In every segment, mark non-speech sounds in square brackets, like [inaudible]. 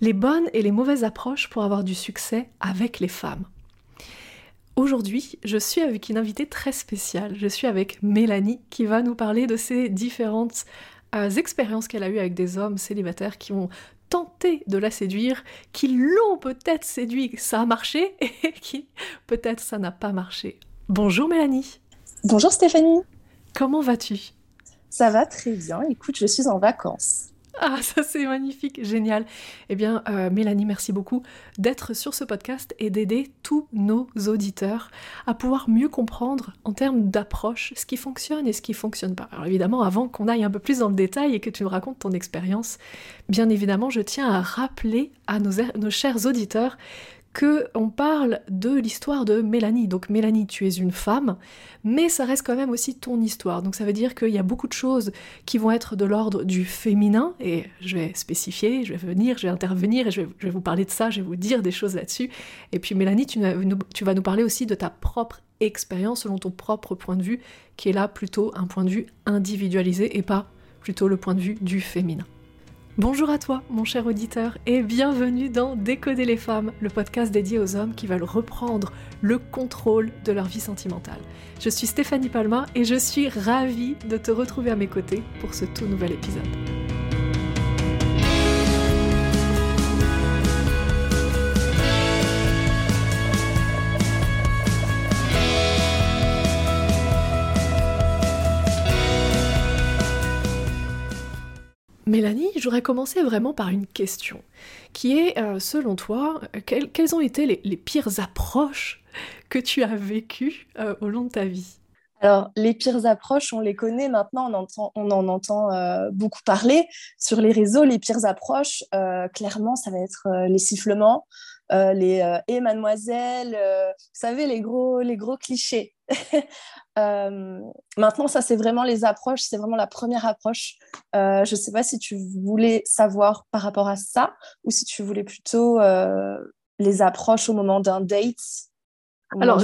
les bonnes et les mauvaises approches pour avoir du succès avec les femmes. Aujourd'hui, je suis avec une invitée très spéciale. Je suis avec Mélanie qui va nous parler de ses différentes euh, expériences qu'elle a eues avec des hommes célibataires qui ont tenté de la séduire, qui l'ont peut-être séduit, ça a marché, [laughs] et qui peut-être ça n'a pas marché. Bonjour Mélanie. Bonjour Stéphanie. Comment vas-tu? Ça va très bien. Écoute, je suis en vacances. [laughs] Ah, ça c'est magnifique, génial. Eh bien, euh, Mélanie, merci beaucoup d'être sur ce podcast et d'aider tous nos auditeurs à pouvoir mieux comprendre en termes d'approche ce qui fonctionne et ce qui fonctionne pas. Alors évidemment, avant qu'on aille un peu plus dans le détail et que tu nous racontes ton expérience, bien évidemment, je tiens à rappeler à nos chers auditeurs que on parle de l'histoire de Mélanie. Donc Mélanie, tu es une femme, mais ça reste quand même aussi ton histoire. Donc ça veut dire qu'il y a beaucoup de choses qui vont être de l'ordre du féminin, et je vais spécifier, je vais venir, je vais intervenir, et je vais, vous parler de ça, je vais vous dire des choses là-dessus. Et puis Mélanie, tu, tu vas nous parler aussi de ta propre expérience selon ton propre point de vue, qui est là plutôt un point de vue individualisé et pas plutôt le point de vue du féminin. Bonjour à toi, mon cher auditeur, et bienvenue dans Décoder les femmes, le podcast dédié aux hommes qui veulent reprendre le contrôle de leur vie sentimentale. Je suis Stéphanie Palma et je suis ravie de te retrouver à mes côtés pour ce tout nouvel épisode. Mélanie, j'aurais commencé vraiment par une question, qui est, euh, selon toi, quelles, ont été les, pires approches que tu as vécues euh, au long de ta vie? Alors, les pires approches, on les connaît maintenant, on, en entend euh, beaucoup parler. Sur les réseaux, les pires approches, clairement, ça va être les sifflements, les et mademoiselle, vous savez, les gros, les gros clichés. [laughs] Euh, maintenant, ça, c'est vraiment les approches, c'est vraiment la première approche. Euh, je ne sais pas si tu voulais savoir par rapport à ça ou si tu voulais plutôt euh, les approches au moment d'un date. Alors,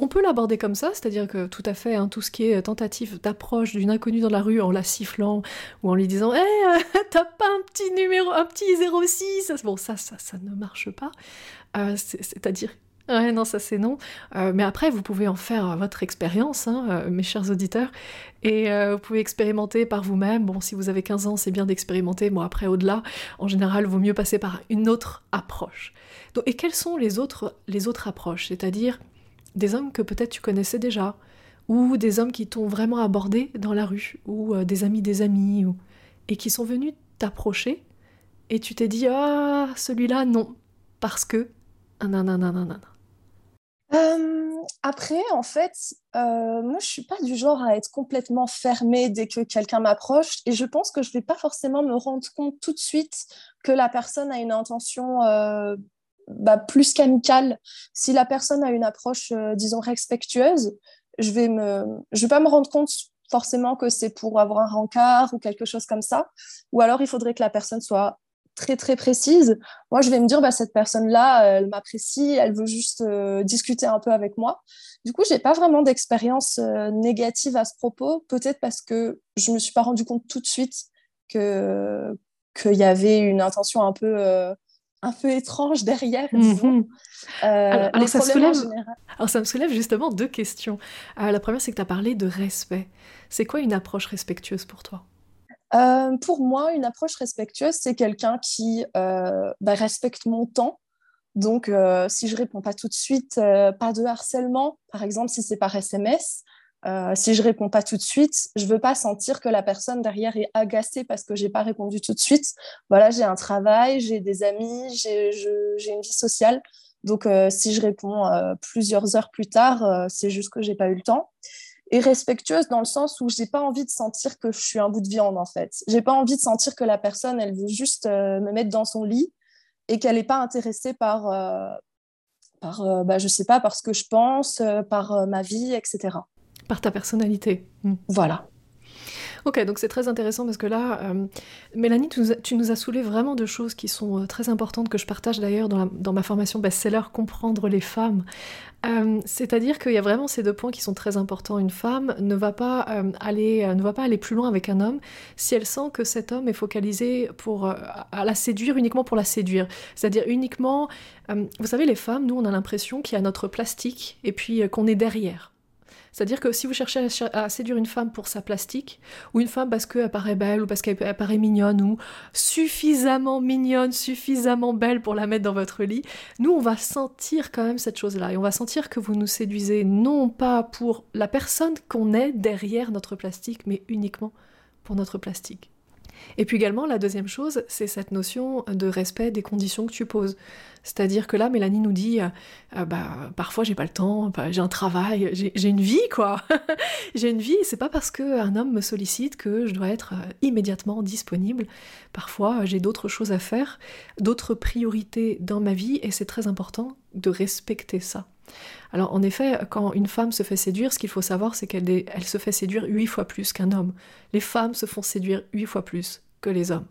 on, peut l'aborder comme ça, c'est-à-dire que tout à fait, hein, tout ce qui est tentative d'approche d'une inconnue dans la rue en la sifflant ou en lui disant Hé, eh, t'as pas un petit numéro, un petit 06 Bon, ça, ça, ça ne marche pas. c'est-à-dire Ouais, non, ça c'est non. Euh, mais après, vous pouvez en faire euh, votre expérience, hein, euh, mes chers auditeurs, et vous pouvez expérimenter par vous-même. Bon, si vous avez 15 ans, c'est bien d'expérimenter. Bon, après, au-delà, en général, vaut mieux passer par une autre approche. Donc, et quelles sont les autres, les autres approches? C'est-à-dire des hommes que peut-être tu connaissais déjà, ou des hommes qui t'ont vraiment abordé dans la rue, ou des amis des amis, ou... et qui sont venus t'approcher, et tu t'es dit, ah, celui-là, non, parce que... non, non. Euh, après, en fait, euh, moi, je suis pas du genre à être complètement fermée dès que quelqu'un m'approche, et je pense que je vais pas forcément me rendre compte tout de suite que la personne a une intention euh, bah, plus qu'amicale. Si la personne a une approche, disons, respectueuse, je vais me, vais pas me rendre compte forcément que c'est pour avoir un rencard ou quelque chose comme ça, ou alors il faudrait que la personne soit très très précise, moi je vais me dire bah, cette personne-là, elle m'apprécie, elle veut juste euh, discuter un peu avec moi. Du coup, j'ai pas vraiment d'expérience euh, négative à ce propos, peut-être parce que je me suis pas rendu compte tout de suite que qu'il y avait une intention un peu euh, un peu étrange derrière. Mhm. alors, ça soulève... alors, ça me soulève justement deux questions. la première, c'est que tu as parlé de respect. C'est quoi une approche respectueuse pour toi? Euh, pour moi, une approche respectueuse, c'est quelqu'un qui euh, bah, respecte mon temps. Donc, euh, si je réponds pas tout de suite, pas de harcèlement, par exemple, si c'est par SMS. si je réponds pas tout de suite, je veux pas sentir que la personne derrière est agacée parce que j'ai pas répondu tout de suite. Voilà, j'ai un travail, j'ai des amis, j'ai une vie sociale. Donc, si je réponds plusieurs heures plus tard, c'est juste que j'ai pas eu le temps et respectueuse dans le sens où j'ai pas envie de sentir que je suis un bout de viande en fait. J'ai pas envie de sentir que la personne elle veut juste euh, me mettre dans son lit et qu'elle n'est pas intéressée par euh, par euh, bah, je sais pas par ce que je pense, par ma vie, etc. Par ta personnalité. Hmm. Voilà. Ok, donc c'est très intéressant parce que là, euh, Mélanie, tu nous, as, tu saoulé vraiment de choses qui sont euh, très importantes, que je partage d'ailleurs dans, ma formation best-seller Comprendre les femmes. Euh, C'est-à-dire qu'il y a vraiment ces deux points qui sont très importants. Une femme ne va, pas, aller, ne va pas aller plus loin avec un homme si elle sent que cet homme est focalisé pour, à la séduire uniquement pour la séduire. C'est-à-dire uniquement... vous savez, les femmes, nous, on a l'impression qu'il y a notre plastique et puis qu'on est derrière. C'est-à-dire que si vous cherchez à, séduire une femme pour sa plastique, ou une femme parce qu'elle paraît belle, ou parce qu'elle paraît mignonne, ou suffisamment mignonne, suffisamment belle pour la mettre dans votre lit, nous, on va sentir quand même cette chose-là. Et on va sentir que vous nous séduisez non pas pour la personne qu'on est derrière notre plastique, mais uniquement pour notre plastique. Et puis également, la deuxième chose, c'est cette notion de respect des conditions que tu poses. C'est-à-dire que là, Mélanie nous dit, euh, euh, bah, parfois j'ai pas le temps, bah, j'ai un travail, j'ai une vie, quoi. [laughs] j'ai une vie, c'est pas parce qu'un homme me sollicite que je dois être euh, immédiatement disponible. Parfois, j'ai d'autres choses à faire, d'autres priorités dans ma vie, et c'est très important de respecter ça. Alors en effet, quand une femme se fait séduire, ce qu'il faut savoir, c'est qu'elle elle se fait séduire huit fois plus qu'un homme. Les femmes se font séduire huit fois plus que les hommes.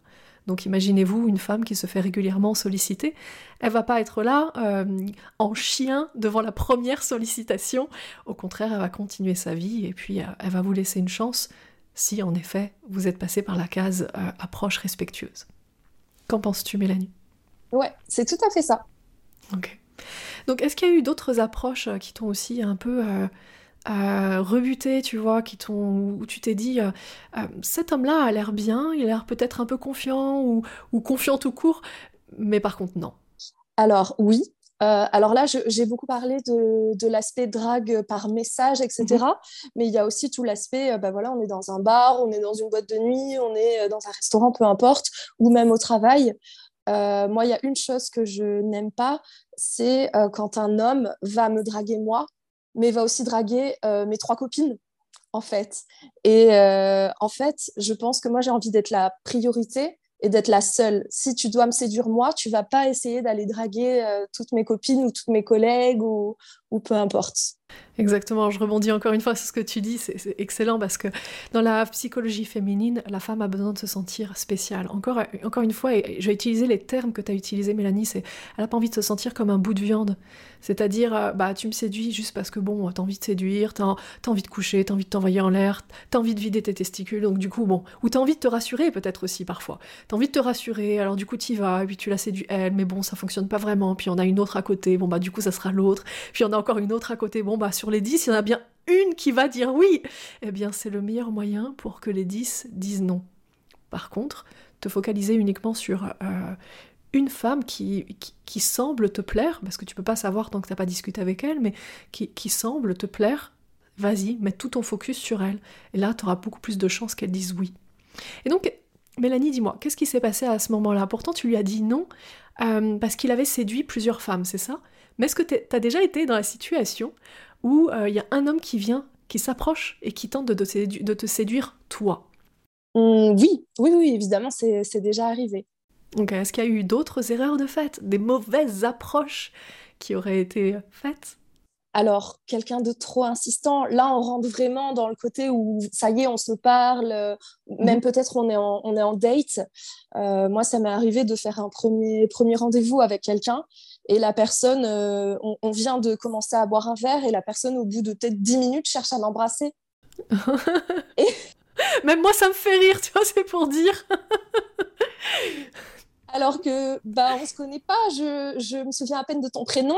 Donc imaginez-vous une femme qui se fait régulièrement solliciter, elle va pas être là euh, en chien devant la première sollicitation. Au contraire, elle va continuer sa vie et puis euh, elle va vous laisser une chance si en effet vous êtes passé par la case euh, approche respectueuse. Qu'en penses-tu, Mélanie? Ouais, c'est tout à fait ça. Ok. Donc, est-ce qu'il y a eu d'autres approches qui t'ont aussi un peu euh, rebuté, tu vois, qui t'ont, où tu t'es dit, euh, euh, cet homme-là a l'air bien, il a l'air peut-être un peu confiant ou, ou, confiant tout court, mais par contre non. Alors oui. alors là, j'ai beaucoup parlé de, de l'aspect drague par message, etc. Mhm. Mais il y a aussi tout l'aspect, bah voilà, on est dans un bar, on est dans une boîte de nuit, on est dans un restaurant, peu importe, ou même au travail. Moi, il y a une chose que je n'aime pas, c'est quand un homme va me draguer moi mais va aussi draguer euh, mes trois copines, en fait. Et euh, en fait, je pense que moi, j'ai envie d'être la priorité et d'être la seule. Si tu dois me séduire moi, tu vas pas essayer d'aller draguer euh, toutes mes copines ou toutes mes collègues ou, ou peu importe. Exactement, je rebondis encore une fois sur ce que tu dis, c'est excellent parce que dans la psychologie féminine, la femme a besoin de se sentir spéciale. Encore, encore une fois, je vais utiliser les termes que tu as utilisés, Mélanie, c'est elle n'a pas envie de se sentir comme un bout de viande. C'est-à-dire, euh, bah, tu me séduis juste parce que bon, t'as envie de séduire, t'as as envie de coucher, t'as envie de t'envoyer en l'air, t'as envie de vider tes testicules, donc du coup, bon, ou t'as envie de te rassurer peut-être aussi parfois. T'as envie de te rassurer, alors du coup, t'y vas, et puis tu la séduis elle, mais bon, ça fonctionne pas vraiment, puis on a une autre à côté, bon, bah, du coup, ça sera l'autre, puis on a encore une autre à côté, bon, bah, sur les 10, il y en a bien une qui va dire oui, eh bien c'est le meilleur moyen pour que les 10 disent non. Par contre, te focaliser uniquement sur euh, une femme qui, semble te plaire, parce que tu peux pas savoir tant que tu n'as pas discuté avec elle, mais qui, qui semble te plaire, vas-y, mets tout ton focus sur elle. Et là, tu auras beaucoup plus de chances qu'elle dise oui. Et donc, Mélanie, dis-moi, qu'est-ce qui s'est passé à ce moment-là? Pourtant, tu lui as dit non euh, parce qu'il avait séduit plusieurs femmes, c'est ça? Mais est-ce que tu as déjà été dans la situation où il euh, y a un homme qui vient, qui s'approche et qui tente de te séduire, toi mmh, Oui, oui, oui, évidemment, c'est déjà arrivé. Donc, est-ce qu'il y a eu d'autres erreurs de fait, des mauvaises approches qui auraient été faites? Alors, quelqu'un de trop insistant, là, on rentre vraiment dans le côté où ça y est, on se parle, euh, même mhm. peut-être on, est en, on est en date. Euh, moi, ça m'est arrivé de faire un premier, premier rendez-vous avec quelqu'un et la personne, euh, on, vient de commencer à boire un verre et la personne, au bout de peut-être 10 minutes, cherche à m'embrasser. et... [laughs] Même moi, ça me fait rire, tu vois, c'est pour dire. Alors que bah on se connaît pas, je, je me souviens à peine de ton prénom.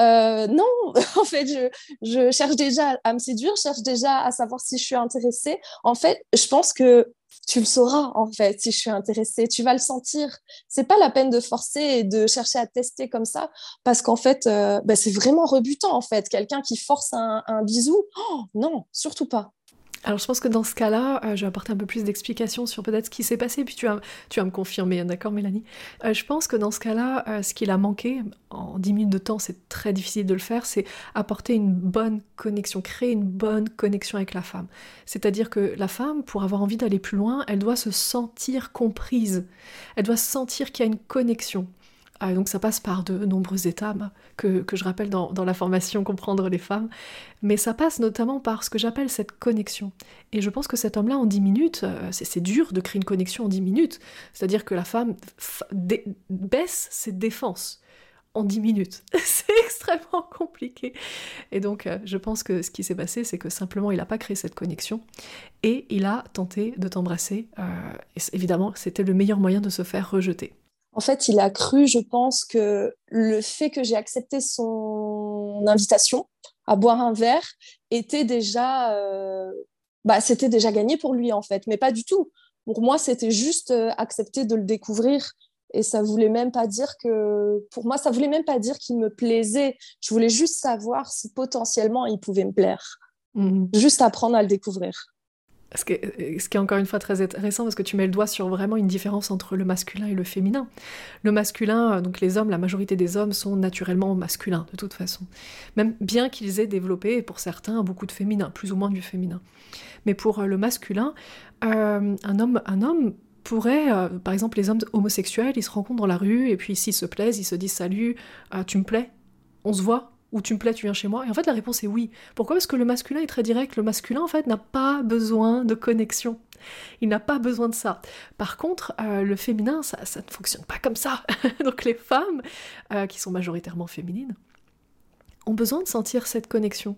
Euh, non, [laughs] en fait, je, je, cherche déjà à me séduire, je cherche déjà à savoir si je suis intéressée. En fait, je pense que tu le sauras en fait si je suis intéressée, tu vas le sentir. C'est pas la peine de forcer et de chercher à tester comme ça parce qu'en fait, euh, bah, c'est vraiment rebutant en fait. Quelqu'un qui force un, bisou, oh, non, surtout pas. Alors je pense que dans ce cas-là, euh, je vais apporter un peu plus d'explications sur peut-être ce qui s'est passé, puis tu vas, tu me confirmer, d'accord Mélanie? Euh, Je pense que dans ce cas-là, euh, ce qu'il a manqué, en 10 minutes de temps, c'est très difficile de le faire, c'est apporter une bonne connexion, créer une bonne connexion avec la femme. C'est-à-dire que la femme, pour avoir envie d'aller plus loin, elle doit se sentir comprise, elle doit sentir qu'il y a une connexion. Ah, donc ça passe par de nombreuses étapes que, je rappelle dans, la formation Comprendre les femmes, mais ça passe notamment par ce que j'appelle cette connexion. Et je pense que cet homme-là, en 10 minutes, euh, c'est dur de créer une connexion en 10 minutes, c'est-à-dire que la femme baisse ses défenses en 10 minutes. [laughs] c'est extrêmement compliqué. Et donc, euh, je pense que ce qui s'est passé, c'est que simplement, il n'a pas créé cette connexion et il a tenté de t'embrasser. Euh, évidemment, c'était le meilleur moyen de se faire rejeter. En fait, il a cru, je pense, que le fait que j'ai accepté son invitation à boire un verre était déjà, euh, bah, c'était déjà gagné pour lui en fait, mais pas du tout. Pour moi, c'était juste accepter de le découvrir et ça voulait même pas dire que, pour moi, ça voulait même pas dire qu'il me plaisait. Je voulais juste savoir si potentiellement il pouvait me plaire. Mhm. Juste apprendre à le découvrir. Ce qui, est, encore une fois très intéressant parce que tu mets le doigt sur vraiment une différence entre le masculin et le féminin. Le masculin, donc les hommes, la majorité des hommes sont naturellement masculins de toute façon. Même bien qu'ils aient développé pour certains beaucoup de féminin, plus ou moins du féminin. Mais pour le masculin, euh, un homme, un homme pourrait, euh, par exemple, les hommes homosexuels, ils se rencontrent dans la rue et puis s'ils se plaisent, ils se disent salut, euh, tu me plais, on se voit, ou tu me plais, tu viens chez moi. Et en fait, la réponse est oui. Pourquoi? Parce que le masculin est très direct. Le masculin, en fait, n'a pas besoin de connexion. Il n'a pas besoin de ça. Par contre, euh, le féminin, ça, ça, ne fonctionne pas comme ça. [laughs] Donc les femmes, qui sont majoritairement féminines, ont besoin de sentir cette connexion.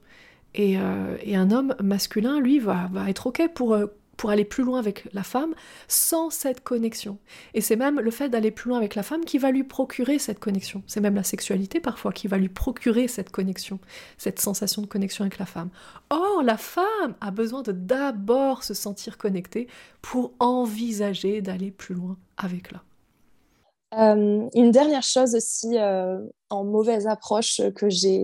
Et, et un homme masculin, lui, va, va être OK pour pour aller plus loin avec la femme sans cette connexion. Et c'est même le fait d'aller plus loin avec la femme qui va lui procurer cette connexion. C'est même la sexualité parfois qui va lui procurer cette connexion, cette sensation de connexion avec la femme. Or, la femme a besoin de d'abord se sentir connectée pour envisager d'aller plus loin avec la euh, une dernière chose aussi euh, en mauvaise approche que j'ai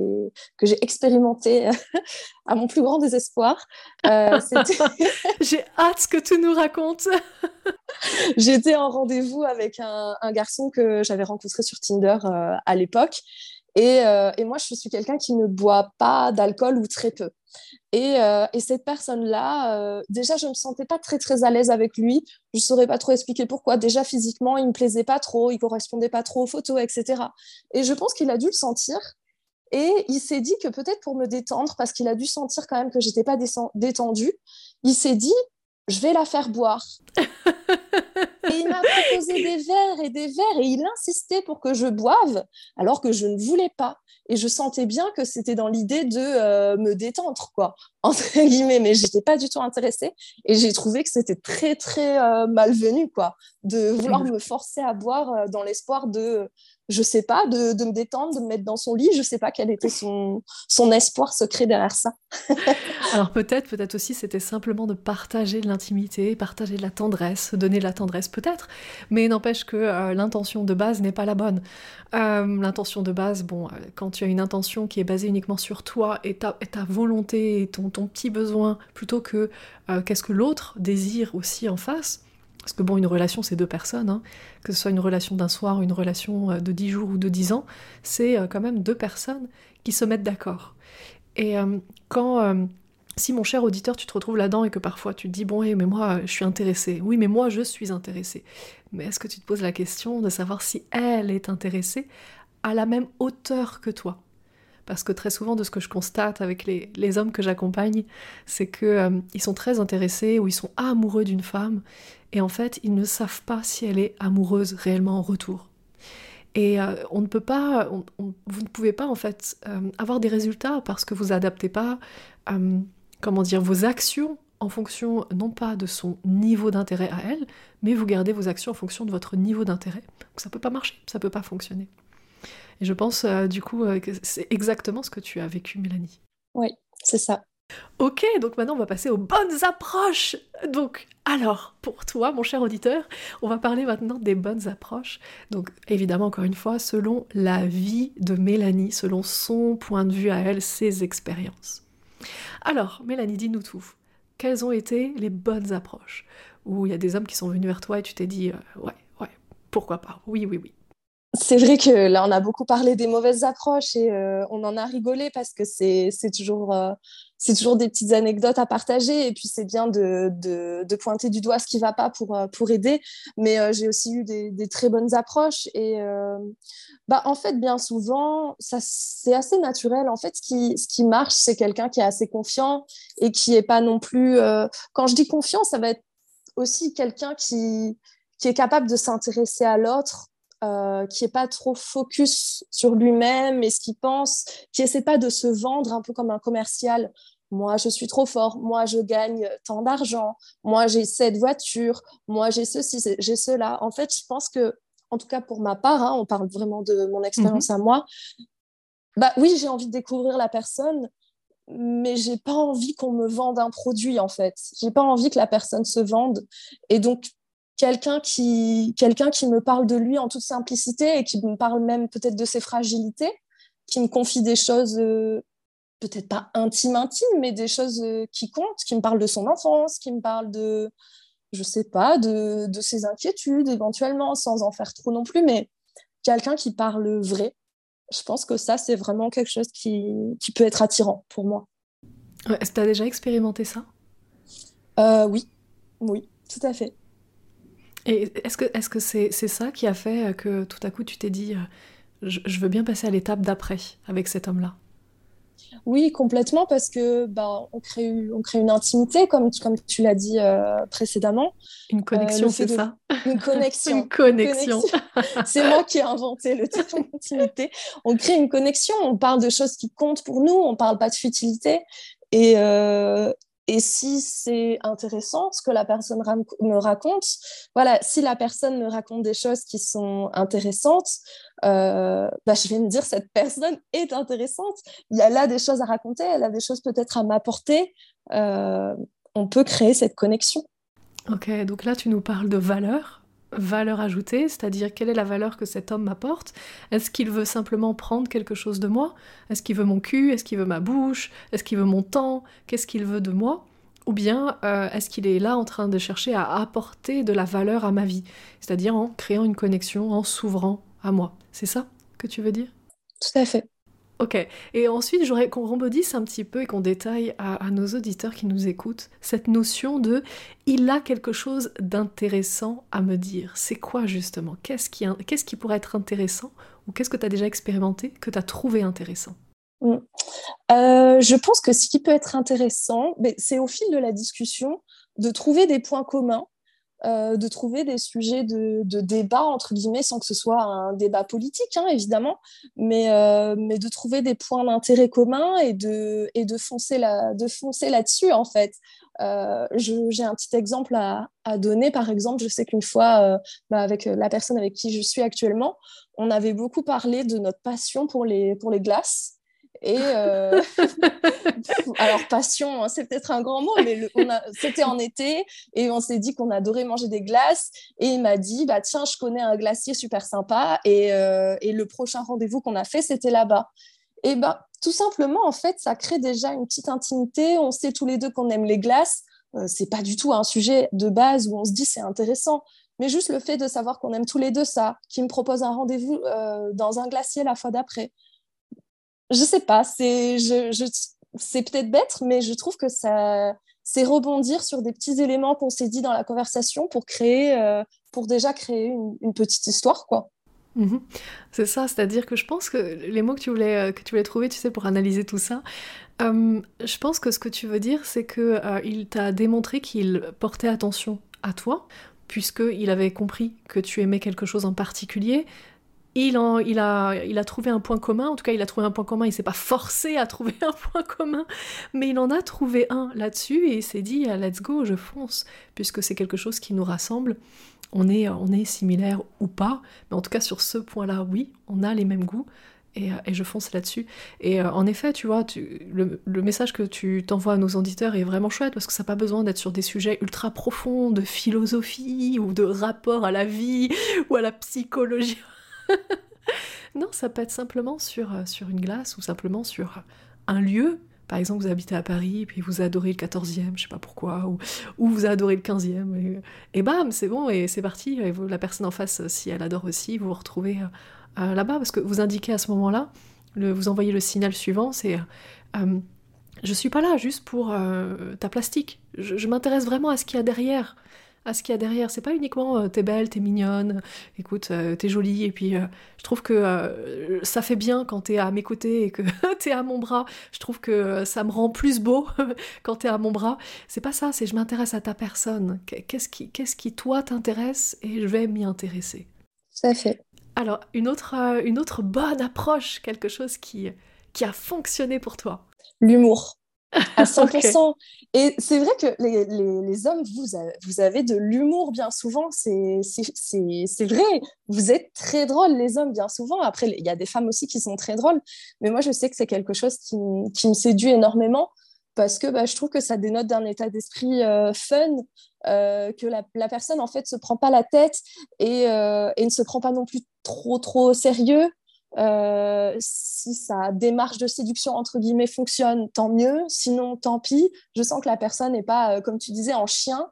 que j'ai expérimenté [laughs] à mon plus grand désespoir. Euh, [laughs] [laughs] j'ai hâte que tu nous racontes. J'étais en rendez-vous avec un, un garçon que j'avais rencontré sur Tinder à l'époque euh, et, moi, je suis quelqu'un qui ne boit pas d'alcool ou très peu. Et, euh, cette personne-là, euh, déjà, je ne me sentais pas très, très à l'aise avec lui. Je ne saurais pas trop expliquer pourquoi. Déjà, physiquement, il ne me plaisait pas trop, il correspondait pas trop aux photos, etc. Et je pense qu'il a dû le sentir. Et il s'est dit que peut-être pour me détendre, parce qu'il a dû sentir quand même que j'étais pas détendue, il s'est dit, je vais la faire boire. [laughs] et il m'a proposé des verres et des verres et il insistait pour que je boive alors que je ne voulais pas. Et je sentais bien que c'était dans l'idée de euh, me détendre, quoi, [laughs] entre guillemets, mais j'étais pas du tout intéressée et j'ai trouvé que c'était très, très euh, malvenu, quoi, de vouloir me forcer à boire euh, dans l'espoir de je sais pas, de, me détendre, de me mettre dans son lit. Je sais pas quel était son, son espoir secret derrière ça. [laughs] Alors peut-être, peut-être aussi, c'était simplement de partager de l'intimité, partager de la tendresse, donner de la tendresse, peut-être. Mais n'empêche que euh, l'intention de base n'est pas la bonne. Euh, l'intention de base, bon, euh, quand tu as une intention qui est basée uniquement sur toi et ta, ta volonté et ton, ton petit besoin, plutôt que qu'est-ce que l'autre désire aussi en face, parce que bon, une relation, c'est deux personnes, hein. que ce soit une relation d'un soir, une relation euh, de dix jours ou de dix ans, c'est euh, quand même deux personnes qui se mettent d'accord. Et euh, quand, si mon cher auditeur, tu te retrouves là-dedans et que parfois tu te dis, bon, mais moi, je suis intéressée. Oui, mais moi, je suis intéressée. Mais est-ce que tu te poses la question de savoir si elle est intéressée à la même hauteur que toi? Parce que très souvent de ce que je constate avec les, hommes que j'accompagne, c'est qu'ils ils sont très intéressés ou ils sont amoureux d'une femme et en fait, ils ne savent pas si elle est amoureuse réellement en retour. Et euh, on ne peut pas, vous ne pouvez pas en fait euh, avoir des résultats parce que vous adaptez pas, euh, comment dire, vos actions en fonction non pas de son niveau d'intérêt à elle, mais vous gardez vos actions en fonction de votre niveau d'intérêt. Donc ça peut pas marcher, ça peut pas fonctionner. Et je pense du coup que c'est exactement ce que tu as vécu, Mélanie. Oui, c'est ça. Ok, donc maintenant on va passer aux bonnes approches. Donc, alors, pour toi, mon cher auditeur, on va parler maintenant des bonnes approches. Donc, évidemment, encore une fois, selon la vie de Mélanie, selon son point de vue à elle, ses expériences. Alors, Mélanie, dis-nous tout. Quelles ont été les bonnes approches? Où il y a des hommes qui sont venus vers toi et tu t'es dit, euh, ouais, ouais, pourquoi pas? Oui, oui, oui. C'est vrai que là, on a beaucoup parlé des mauvaises approches et euh, on en a rigolé parce que c'est toujours, euh, toujours des petites anecdotes à partager et puis c'est bien de, de, pointer du doigt ce qui ne va pas pour, euh, pour aider. Mais j'ai aussi eu des, des, très bonnes approches et bah, en fait, bien souvent, c'est assez naturel. En fait, ce qui, ce qui marche, c'est quelqu'un qui est assez confiant et qui n'est pas non plus... quand je dis confiant, ça va être aussi quelqu'un qui, qui est capable de s'intéresser à l'autre euh, qui est pas trop focus sur lui-même et ce qu'il pense, qui essaie pas de se vendre un peu comme un commercial. Moi, je suis trop fort. Moi, je gagne tant d'argent. Moi, j'ai cette voiture. Moi, j'ai ceci, j'ai cela. En fait, je pense que, en tout cas pour ma part, hein, on parle vraiment de mon expérience mhm. à moi. Bah oui, j'ai envie de découvrir la personne, mais j'ai pas envie qu'on me vende un produit en fait. J'ai pas envie que la personne se vende. Et donc, quelqu'un qui, quelqu'un qui me parle de lui en toute simplicité et qui me parle même peut-être de ses fragilités, qui me confie des choses euh, peut-être pas intimes, intimes, mais des choses euh, qui comptent, qui me parle de son enfance, qui me parle de, je sais pas, de, de ses inquiétudes éventuellement, sans en faire trop non plus, mais quelqu'un qui parle vrai. Je pense que ça, c'est vraiment quelque chose qui, qui peut être attirant pour moi. Est-ce que tu as déjà expérimenté ça? Euh, Oui, oui, tout à fait. Et est-ce que est-ce que c'est ça qui a fait euh, que tout à coup tu t'es dit euh, je, veux bien passer à l'étape d'après avec cet homme-là? Oui, complètement, parce que bah, on, crée, on crée une intimité, comme, comme tu l'as dit euh, précédemment. Une connexion, c'est ça? [laughs] [laughs] Une connexion. une connexion. [laughs] c'est moi qui ai inventé le terme intimité. On crée une connexion, on parle de choses qui comptent pour nous, on parle pas de futilité. Et, et si c'est intéressant ce que la personne me raconte, voilà, si la personne me raconte des choses qui sont intéressantes, euh, bah, je vais me dire cette personne est intéressante. Il y a là des choses à raconter, elle a des choses peut-être à m'apporter. Euh, on peut créer cette connexion. Ok, donc là tu nous parles de valeur, valeur ajoutée, c'est-à-dire quelle est la valeur que cet homme m'apporte? Est-ce qu'il veut simplement prendre quelque chose de moi? Est-ce qu'il veut mon cul? Est-ce qu'il veut ma bouche? Est-ce qu'il veut mon temps? Qu'est-ce qu'il veut de moi? Ou bien euh, est-ce qu'il est là en train de chercher à apporter de la valeur à ma vie? C'est-à-dire en créant une connexion, en s'ouvrant à moi. C'est ça que tu veux dire? Tout à fait. Ok, et ensuite j'aurais qu'on rebondisse un petit peu et qu'on détaille à, nos auditeurs qui nous écoutent cette notion de il a quelque chose d'intéressant à me dire. C'est quoi justement? Qu'est-ce qui, qui pourrait être intéressant? Ou qu'est-ce que tu as déjà expérimenté que tu as trouvé intéressant? Mm. euh, Je pense que ce qui peut être intéressant, c'est au fil de la discussion de trouver des points communs euh, de trouver des sujets de, débat, entre guillemets, sans que ce soit un débat politique, hein, évidemment, mais, euh, mais de trouver des points d'intérêt communs et de, et de foncer, là, de foncer là-dessus, en fait. Euh, j'ai un petit exemple à, donner. Par exemple, je sais qu'une fois, bah, avec la personne avec qui je suis actuellement, on avait beaucoup parlé de notre passion pour les, pour les glaces. Et euh, [laughs] alors passion, hein, c'est peut-être un grand mot, mais c'était en été et on s'est dit qu'on adorait manger des glaces. Et il m'a dit, bah tiens, je connais un glacier super sympa. Et, euh, et le prochain rendez-vous qu'on a fait, c'était là-bas. Et bah tout simplement, en fait, ça crée déjà une petite intimité. On sait tous les deux qu'on aime les glaces. Euh, c'est pas du tout un sujet de base où on se dit c'est intéressant. Mais juste le fait de savoir qu'on aime tous les deux ça, qui me propose un rendez-vous dans un glacier la fois d'après, je sais pas, c'est peut-être bête, mais je trouve que ça c'est rebondir sur des petits éléments qu'on s'est dit dans la conversation pour créer, euh, pour déjà créer une, petite histoire, quoi. Mhm. C'est ça, c'est-à-dire que je pense que les mots que tu voulais, euh, que tu voulais trouver, tu sais, pour analyser tout ça, euh, je pense que ce que tu veux dire, c'est que il t'a démontré qu'il portait attention à toi, puisqu'il avait compris que tu aimais quelque chose en particulier, il, a, trouvé un point commun, en tout cas il a trouvé un point commun, il s'est pas forcé à trouver [laughs] un point commun, mais il en a trouvé un là-dessus et il s'est dit ah, let's go, je fonce, puisque c'est quelque chose qui nous rassemble. On est, on est similaire ou pas, mais en tout cas sur ce point-là, oui, on a les mêmes goûts. Et, euh, je fonce là-dessus. Et euh, en effet, tu vois, le, le, message que tu t'envoies à nos auditeurs est vraiment chouette parce que ça n'a pas besoin d'être sur des sujets ultra profonds de philosophie ou de rapport à la vie ou à la psychologie [laughs] non, ça peut être simplement sur, euh, sur une glace ou simplement sur un lieu par exemple, vous habitez à Paris, et puis vous adorez le 14e, je sais pas pourquoi, ou, ou vous adorez le 15e, et, bam, c'est bon, et c'est parti. Et la personne en face, si elle adore aussi, vous vous retrouvez là-bas, parce que vous indiquez à ce moment-là, vous envoyez le signal suivant, c'est je suis pas là juste pour euh, ta plastique. Je, m'intéresse vraiment à ce qu'il y a derrière. À ce qu'il y a derrière. C'est pas uniquement euh, t'es belle, t'es mignonne, écoute, euh, t'es jolie. Et puis je trouve que ça fait bien quand t'es à mes côtés et que [laughs] t'es à mon bras. Je trouve que ça me rend plus beau [laughs] quand t'es à mon bras. C'est pas ça, c'est je m'intéresse à ta personne. Qu'est-ce qui, qu'est-ce qui toi t'intéresse et je vais m'y intéresser. Ça fait. Alors, une autre, une autre bonne approche, quelque chose qui, qui a fonctionné pour toi l'humour à [laughs] 100%. Et c'est vrai que les, les, hommes, vous avez, vous avez de l'humour bien souvent, c'est vrai. Vous êtes très drôles, les hommes, bien souvent. Après, il y a des femmes aussi qui sont très drôles. Mais moi, je sais que c'est quelque chose qui, qui, me séduit énormément parce que bah, je trouve que ça dénote d'un état d'esprit euh, fun, euh, que la, la, personne, en fait, se prend pas la tête et, euh, et ne se prend pas non plus trop, trop au sérieux. Euh, si sa démarche de séduction, entre guillemets, fonctionne, tant mieux. Sinon, tant pis. Je sens que la personne n'est pas, euh, comme tu disais, en chien.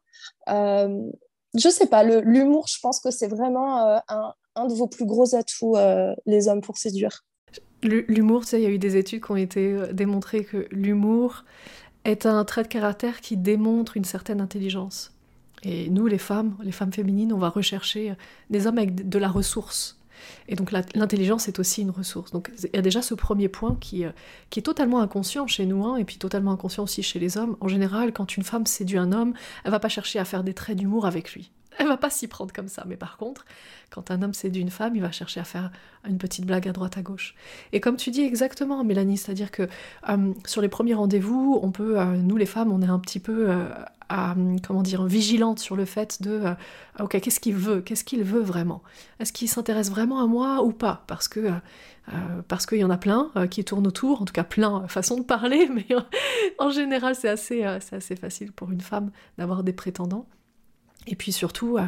Euh, je sais pas, l'humour, je pense que c'est vraiment euh, un, de vos plus gros atouts, les hommes, pour séduire. L'humour, il y a eu des études qui ont été démontrées que l'humour est un trait de caractère qui démontre une certaine intelligence. Et nous, les femmes, les femmes féminines, on va rechercher des hommes avec de la ressource, et donc l'intelligence est aussi une ressource. Donc il y a déjà ce premier point qui, euh, qui est totalement inconscient chez nous, hein, et puis totalement inconscient aussi chez les hommes. En général, quand une femme séduit un homme, elle va pas chercher à faire des traits d'humour avec lui. Elle va pas s'y prendre comme ça. Mais par contre, quand un homme séduit une femme, il va chercher à faire une petite blague à droite à gauche. Et comme tu dis exactement, Mélanie, c'est-à-dire que euh, sur les premiers rendez-vous, on peut, euh, nous les femmes, on est un petit peu comment dire, vigilante sur le fait de, euh, ok, qu'est-ce qu'il veut, qu'est-ce qu'il veut vraiment? Est-ce qu'il s'intéresse vraiment à moi ou pas? Parce que euh, parce qu'il y en a plein euh, qui tournent autour, en tout cas plein [laughs] façon de parler, mais [laughs] en général c'est assez, c'est assez facile pour une femme d'avoir des prétendants. Et puis surtout,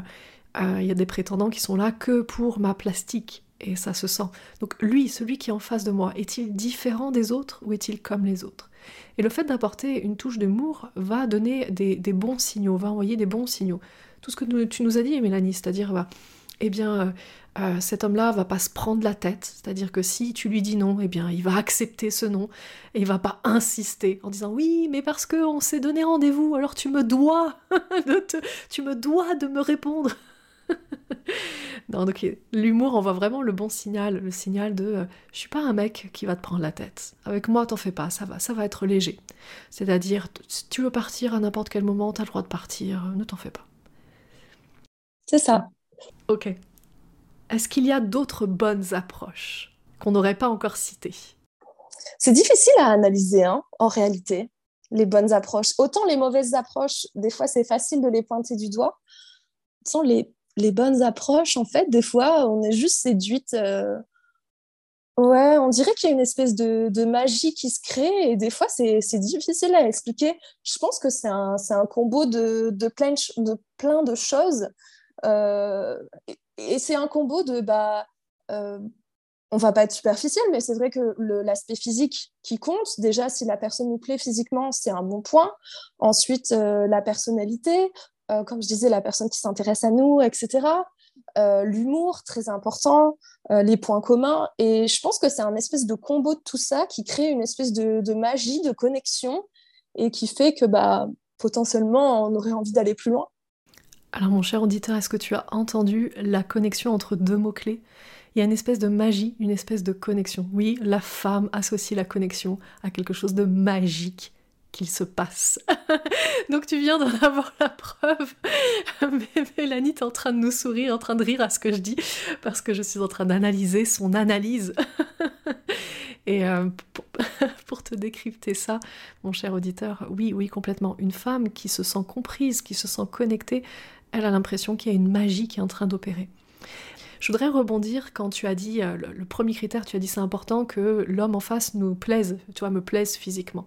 il y a des prétendants qui sont là que pour ma plastique, et ça se sent. Donc lui, celui qui est en face de moi, est-il différent des autres ou est-il comme les autres? Et le fait d'apporter une touche d'humour va donner des, bons signaux, va envoyer des bons signaux. Tout ce que tu nous as dit, Mélanie, c'est-à-dire, bah, eh bien, euh, euh, cet homme-là va pas se prendre la tête, c'est-à-dire que si tu lui dis non, eh bien, il va accepter ce non et il va pas insister en disant oui, mais parce qu'on s'est donné rendez-vous, alors tu me dois [laughs] tu me dois de me répondre. [laughs] non, donc l'humour envoie vraiment le bon signal, le signal de euh, je suis pas un mec qui va te prendre la tête. Avec moi, t'en fais pas, ça va, ça va être léger. C'est-à-dire, si tu veux partir à n'importe quel moment, t'as le droit de partir, euh, ne t'en fais pas. C'est ça. Ok. Est-ce qu'il y a d'autres bonnes approches qu'on n'aurait pas encore citées? C'est difficile à analyser, hein, en réalité, les bonnes approches. Autant les mauvaises approches, des fois, c'est facile de les pointer du doigt. Sans les les bonnes approches, en fait, des fois, on est juste séduite. Euh, ouais, on dirait qu'il y a une espèce de, magie qui se crée et des fois, c'est difficile à expliquer. Je pense que c'est un, combo de, plein, de choses. Euh, et, c'est un combo de. Bah, euh, on va pas être superficiel, mais c'est vrai que l'aspect physique qui compte, déjà, si la personne nous plaît physiquement, c'est un bon point. Ensuite, la personnalité, euh, comme je disais, la personne qui s'intéresse à nous, etc. Euh, l'humour, très important, euh, les points communs. Et je pense que c'est un espèce de combo de tout ça qui crée une espèce de, magie, de connexion, et qui fait que bah, potentiellement, on aurait envie d'aller plus loin. Alors mon cher auditeur, est-ce que tu as entendu la connexion entre deux mots-clés? Il y a une espèce de magie, une espèce de connexion. Oui, la femme associe la connexion à quelque chose de magique qu'il se passe. [laughs] Donc tu viens d'en [laughs] avoir la preuve. [laughs] Mais Mélanie est en train de nous sourire, en train de rire à ce que je dis, parce que je suis en train d'analyser son analyse. Et euh, pour, te décrypter ça, mon cher auditeur, oui, oui, complètement. Une femme qui se sent comprise, qui se sent connectée, elle a l'impression qu'il y a une magie qui est en train d'opérer. Je voudrais rebondir quand tu as dit, euh, le, le premier critère, tu as dit c'est important que l'homme en face nous plaise, tu vois, me plaise physiquement.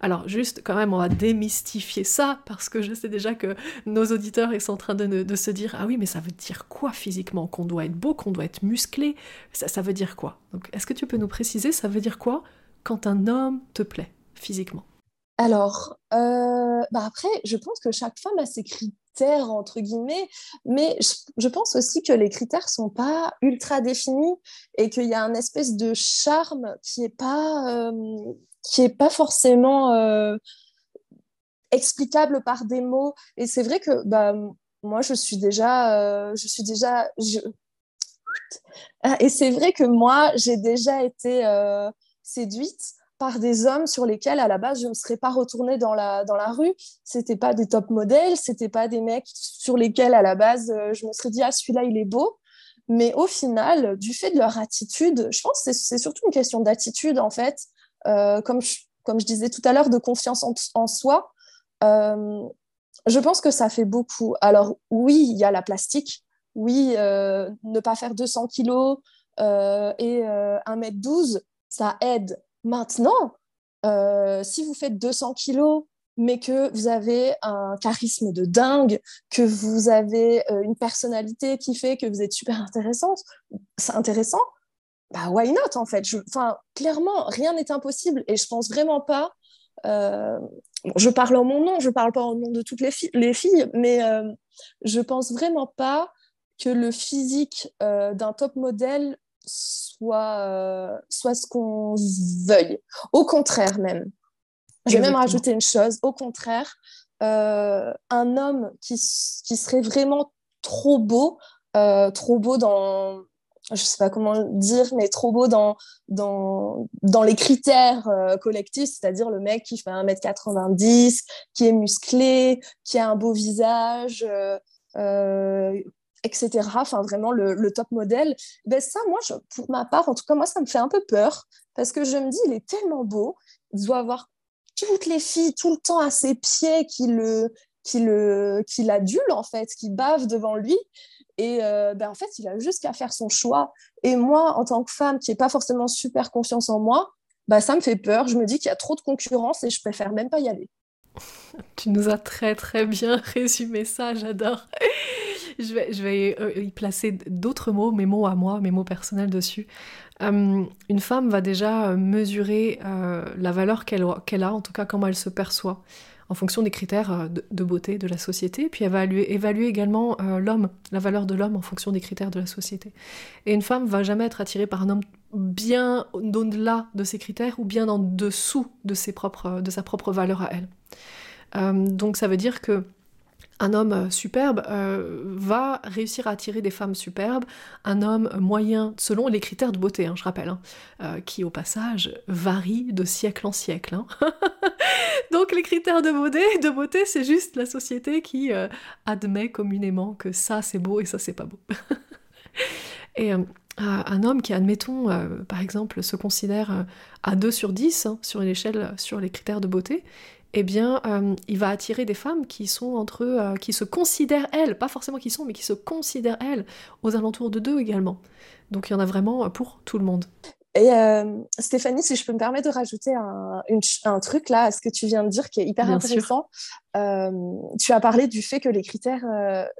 Alors juste quand même, on va démystifier ça parce que je sais déjà que nos auditeurs sont en train de, se dire ah oui mais ça veut dire quoi physiquement qu'on doit être beau, qu'on doit être musclé, ça, ça veut dire quoi? Donc est-ce que tu peux nous préciser ça veut dire quoi quand un homme te plaît physiquement? Alors, euh, bah après, je pense que chaque femme a ses critères, entre guillemets, mais je, pense aussi que les critères sont pas ultra définis et qu'il y a un espèce de charme qui est pas, euh, qui est pas forcément euh, explicable par des mots. Et c'est vrai que bah, moi, je suis déjà, je suis déjà, je, ah, et c'est vrai que moi, j'ai déjà été euh, séduite par des hommes sur lesquels, à la base, je ne serais pas retournée dans la, dans la rue. C'était pas des top modèles, c'était pas des mecs sur lesquels, à la base, euh, je me serais dit, ah, celui-là, il est beau. Mais au final, du fait de leur attitude, je pense que c'est surtout une question d'attitude, en fait. Euh, comme, je, comme je disais tout à l'heure, de confiance en, soi. je pense que ça fait beaucoup. Alors, oui, il y a la plastique oui, euh, ne pas faire 200 kilos euh, et 1m12, euh, ça aide. Maintenant, si vous faites 200 kilos, mais que vous avez un charisme de dingue, que vous avez une personnalité qui fait que vous êtes super intéressante, c'est intéressant, bah why not en fait? Enfin, clairement, rien n'est impossible et je pense vraiment pas. je parle en mon nom, je parle pas en nom de toutes les, les filles, mais je pense vraiment pas que le physique euh, d'un top modèle soit, euh, soit ce qu'on veuille. Au contraire même. Je vais même rajouter une chose. Au contraire, euh, un homme qui, qui, serait vraiment trop beau, trop beau dans, je sais pas comment dire, mais trop beau dans, dans, dans les critères collectifs, c'est-à-dire le mec qui fait 1m90, qui est musclé, qui a un beau visage, etc. Enfin, vraiment le, top modèle. Ben, ça, moi, pour ma part, en tout cas, moi, ça me fait un peu peur parce que je me dis, il est tellement beau, il doit avoir toutes les filles tout le temps à ses pieds qui le qui le qui l'adulent en fait, qui bavent devant lui. Et euh, ben, en fait, il a juste qu'à faire son choix. Et moi, en tant que femme qui n'ai pas forcément super confiance en moi, ben, ça me fait peur. Je me dis qu'il y a trop de concurrence et je préfère même pas y aller. [laughs] Tu nous as très très bien [laughs] résumé ça, j'adore [laughs] je vais, je vais euh, y placer d'autres mots, mes mots à moi, mes mots personnels dessus. Euh, une femme va déjà mesurer la valeur qu'elle a, en tout cas comment elle se perçoit, en fonction des critères de, beauté de la société, puis elle va évaluer également l'homme, la valeur de l'homme en fonction des critères de la société. Et une femme va jamais être attirée par un homme bien au-delà de ses critères ou bien en dessous de, sa propre valeur à elle. donc ça veut dire que un homme euh, superbe euh, va réussir à attirer des femmes superbes, un homme moyen, selon les critères de beauté, hein, je rappelle, hein, euh, qui au passage varient de siècle en siècle. Hein. [laughs] Donc les critères de beauté, de beauté, c'est juste la société qui admet communément que ça c'est beau et ça c'est pas beau. [laughs] et un homme qui, admettons, par exemple, se considère à 2 sur 10 sur une échelle sur les critères de beauté, eh bien, euh, il va attirer des femmes qui sont entre eux, euh, qui se considèrent elles, pas forcément qui sont, mais qui se considèrent elles, aux alentours de deux également. Donc il y en a vraiment euh, pour tout le monde. Et Stéphanie, si je peux me permettre de rajouter un, truc là à ce que tu viens de dire qui est hyper intéressant. tu as parlé du fait que les critères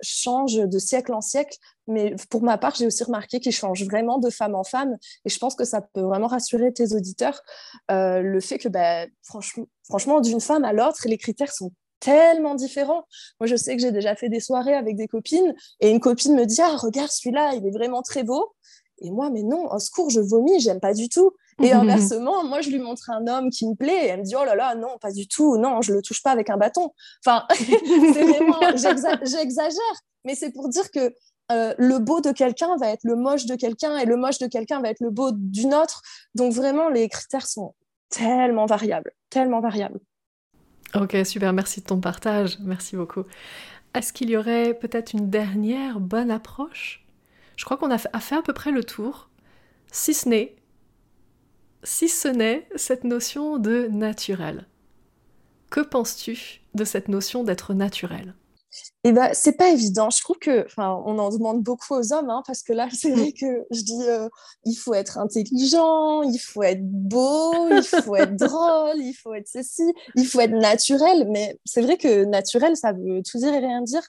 changent de siècle en siècle, mais pour ma part, j'ai aussi remarqué qu'ils changent vraiment de femme en femme. Et je pense que ça peut vraiment rassurer tes auditeurs. le fait que, bah, franchement, franchement d'une femme à l'autre, les critères sont tellement différents. Moi, je sais que j'ai déjà fait des soirées avec des copines et une copine me dit Ah, regarde celui-là, il est vraiment très beau. Et moi, mais non, au secours, je vomis, j'aime pas du tout. Et inversement, moi, je lui montre un homme qui me plaît et elle me dit, oh là là, non, pas du tout, non, je le touche pas avec un bâton. Enfin, [laughs] c'est vraiment, j'exagère, mais c'est pour dire que euh, le beau de quelqu'un va être le moche de quelqu'un et le moche de quelqu'un va être le beau d'une autre. Donc vraiment, les critères sont tellement variables, tellement variables. Ok, super, merci de ton partage, merci beaucoup. Est-ce qu'il y aurait peut-être une dernière bonne approche? Je crois qu'on a fait, à peu près le tour, si ce n'est si ce n'est cette notion de naturel. Que penses-tu de cette notion d'être naturel? Eh ben, c'est pas évident. Je trouve que, enfin, on en demande beaucoup aux hommes, hein, parce que là, c'est vrai que je dis, euh, il faut être intelligent, il faut être beau, il faut être drôle, il faut être ceci, il faut être naturel. Mais c'est vrai que naturel, ça veut tout dire et rien dire.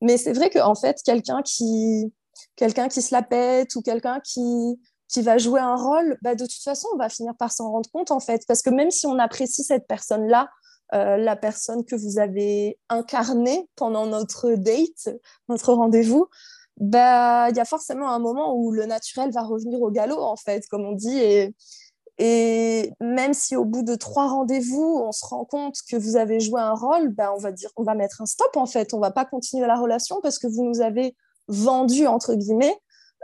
Mais c'est vrai qu'en fait, quelqu'un qui, quelqu'un qui se la pète ou quelqu'un qui, qui va jouer un rôle, bah, de toute façon, on va finir par s'en rendre compte, en fait. Parce que même si on apprécie cette personne-là, euh, la personne que vous avez incarnée pendant notre date, notre rendez-vous, bah, il y a forcément un moment où le naturel va revenir au galop, en fait, comme on dit. Et, même si au bout de trois rendez-vous, on se rend compte que vous avez joué un rôle, bah, on va dire, on va mettre un stop, en fait. On va pas continuer la relation parce que vous nous avez vendu, entre guillemets,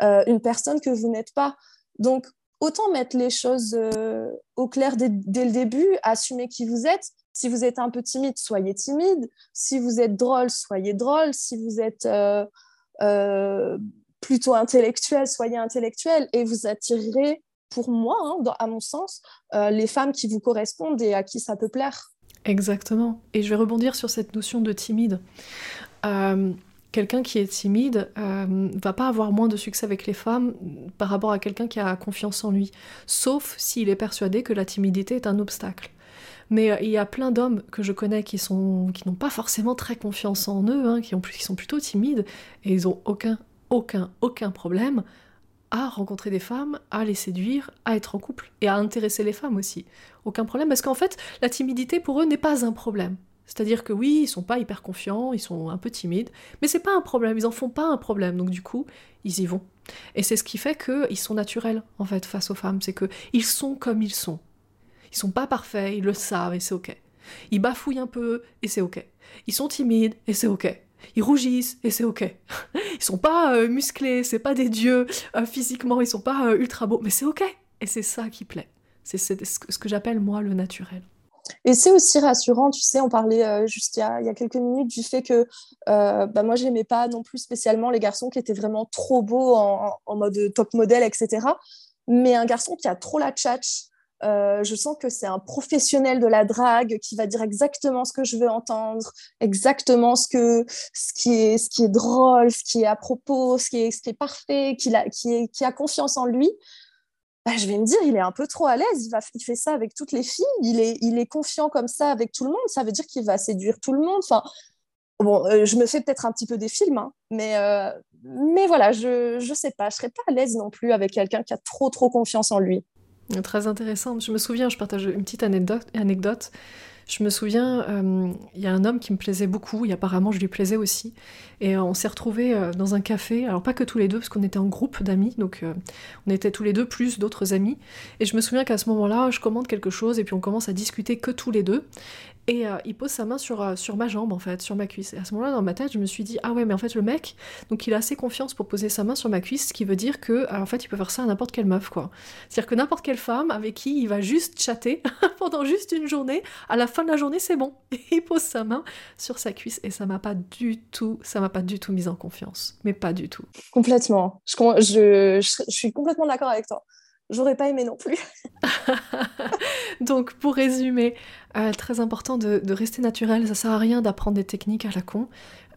euh, une personne que vous n'êtes pas. Donc, autant mettre les choses euh, au clair dès, le début, assumer qui vous êtes. Si vous êtes un peu timide, soyez timide. Si vous êtes drôle, soyez drôle. Si vous êtes euh, plutôt intellectuel, soyez intellectuel. Et vous attirerez, pour moi, hein, à mon sens, les femmes qui vous correspondent et à qui ça peut plaire. Exactement. Et je vais rebondir sur cette notion de timide quelqu'un qui est timide euh, va pas avoir moins de succès avec les femmes par rapport à quelqu'un qui a confiance en lui, sauf s'il est persuadé que la timidité est un obstacle. Mais euh, il y a plein d'hommes que je connais qui sont qui n'ont pas forcément très confiance en eux, hein, qui, ont, qui sont plutôt timides et ils ont aucun aucun aucun problème à rencontrer des femmes, à les séduire, à être en couple et à intéresser les femmes aussi. Aucun problème parce qu'en fait la timidité pour eux n'est pas un problème. C'est-à-dire que oui, ils sont pas hyper confiants, ils sont un peu timides, mais c'est pas un problème, ils en font pas un problème, donc du coup, ils y vont. Et c'est ce qui fait qu'ils sont naturels, en fait, face aux femmes, c'est que ils sont comme ils sont. Ils sont pas parfaits, ils le savent et c'est ok. Ils bafouillent un peu et c'est ok. Ils sont timides et c'est ok. Ils rougissent et c'est ok. [laughs] Ils sont pas euh, musclés, c'est pas des dieux euh, physiquement, ils sont pas euh, ultra beaux, mais c'est ok. Et c'est ça qui plaît. C'est ce que j'appelle moi le naturel. Et c'est aussi rassurant, tu sais, on parlait euh, juste il y, a, quelques minutes du fait que bah, moi, je n'aimais pas non plus spécialement les garçons qui étaient vraiment trop beaux en, mode top modèle, etc. Mais un garçon qui a trop la tchatch, euh, je sens que c'est un professionnel de la drague qui va dire exactement ce que je veux entendre, exactement ce, qui, est, drôle, ce qui est à propos, ce qui est, parfait, qui, a, confiance en lui. Bah, je vais me dire, il est un peu trop à l'aise, il, va, il fait ça avec toutes les filles, il est, confiant comme ça avec tout le monde, ça veut dire qu'il va séduire tout le monde. Enfin, bon, euh, je me fais peut-être un petit peu des films, hein, mais, euh, mais voilà, je ne sais pas, je serais pas à l'aise non plus avec quelqu'un qui a trop, trop confiance en lui. Très intéressant. Je me souviens, je partage une petite anecdote. Je me souviens, euh, il y a un homme qui me plaisait beaucoup, et apparemment je lui plaisais aussi. Et on s'est retrouvés euh, dans un café, alors pas que tous les deux, parce qu'on était en groupe d'amis, donc euh, on était tous les deux plus d'autres amis. Et je me souviens qu'à ce moment-là, je commande quelque chose, et puis on commence à discuter que tous les deux. Et euh, il pose sa main sur, euh, sur ma jambe, en fait, sur ma cuisse. Et à ce moment-là, dans ma tête, je me suis dit, ah ouais, mais en fait, le mec, donc il a assez confiance pour poser sa main sur ma cuisse, ce qui veut dire que, euh, en fait, il peut faire ça à n'importe quelle meuf, quoi. C'est-à-dire que n'importe quelle femme avec qui il va juste chatter [laughs] pendant juste une journée, à la fin de la journée, c'est bon. Et [laughs] il pose sa main sur sa cuisse. Et ça m'a pas du tout, ça m'a pas du tout mise en confiance. Mais pas du tout. Complètement. Je, suis complètement d'accord avec toi j'aurais pas aimé non plus. [laughs] Donc pour résumer, euh, très important de, rester naturel, ça sert à rien d'apprendre des techniques à la con.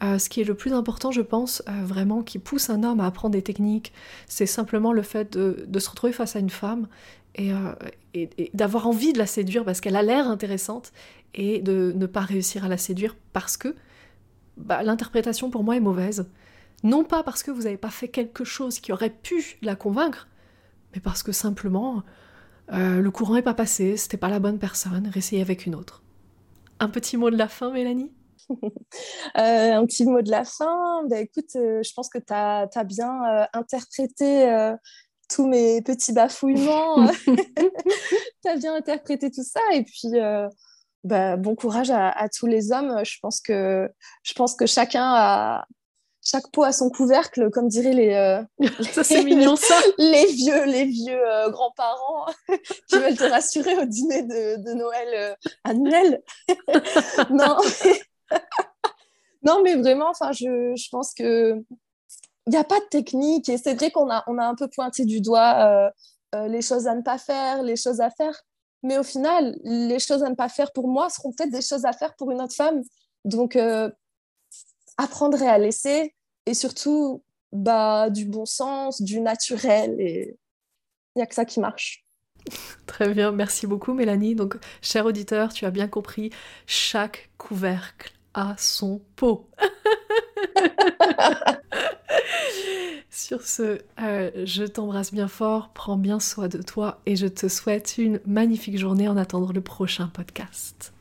Euh, ce qui est le plus important, je pense, euh, vraiment, qui pousse un homme à apprendre des techniques, c'est simplement le fait de, se retrouver face à une femme et, d'avoir envie de la séduire parce qu'elle a l'air intéressante et de ne pas réussir à la séduire parce que bah, l'interprétation pour moi est mauvaise. Non pas parce que vous n'avez pas fait quelque chose qui aurait pu la convaincre, mais parce que simplement euh, le courant n'est pas passé, c'était pas la bonne personne, réessayez avec une autre. Un petit mot de la fin, Mélanie? [laughs] Euh, un petit mot de la fin. Bah, écoute, euh, je pense que tu as, bien interprété tous mes petits bafouillements. [laughs] [laughs] tu as bien interprété tout ça. Et puis, bah, bon courage à, à, tous les hommes. Je pense que, je pense que chacun a, chaque pot a son couvercle, comme diraient les, euh, [laughs] ça c'est mignon ça, [laughs] les vieux, les vieux euh, grands-parents [laughs] qui veulent te rassurer au dîner de, Noël euh, annuel. non, mais... non, mais vraiment, enfin, je, je, pense que il n'y a pas de technique et c'est vrai qu'on a, on a un peu pointé du doigt les choses à ne pas faire, les choses à faire, mais au final, les choses à ne pas faire pour moi seront peut-être des choses à faire pour une autre femme. Donc apprendre à laisser et surtout bah, du bon sens, du naturel. Et il n'y a que ça qui marche. [laughs] Très bien, merci beaucoup Mélanie. Donc, cher auditeur, tu as bien compris, chaque couvercle a son pot. [laughs] Sur ce, euh, je t'embrasse bien fort, prends bien soin de toi et je te souhaite une magnifique journée en attendant le prochain podcast.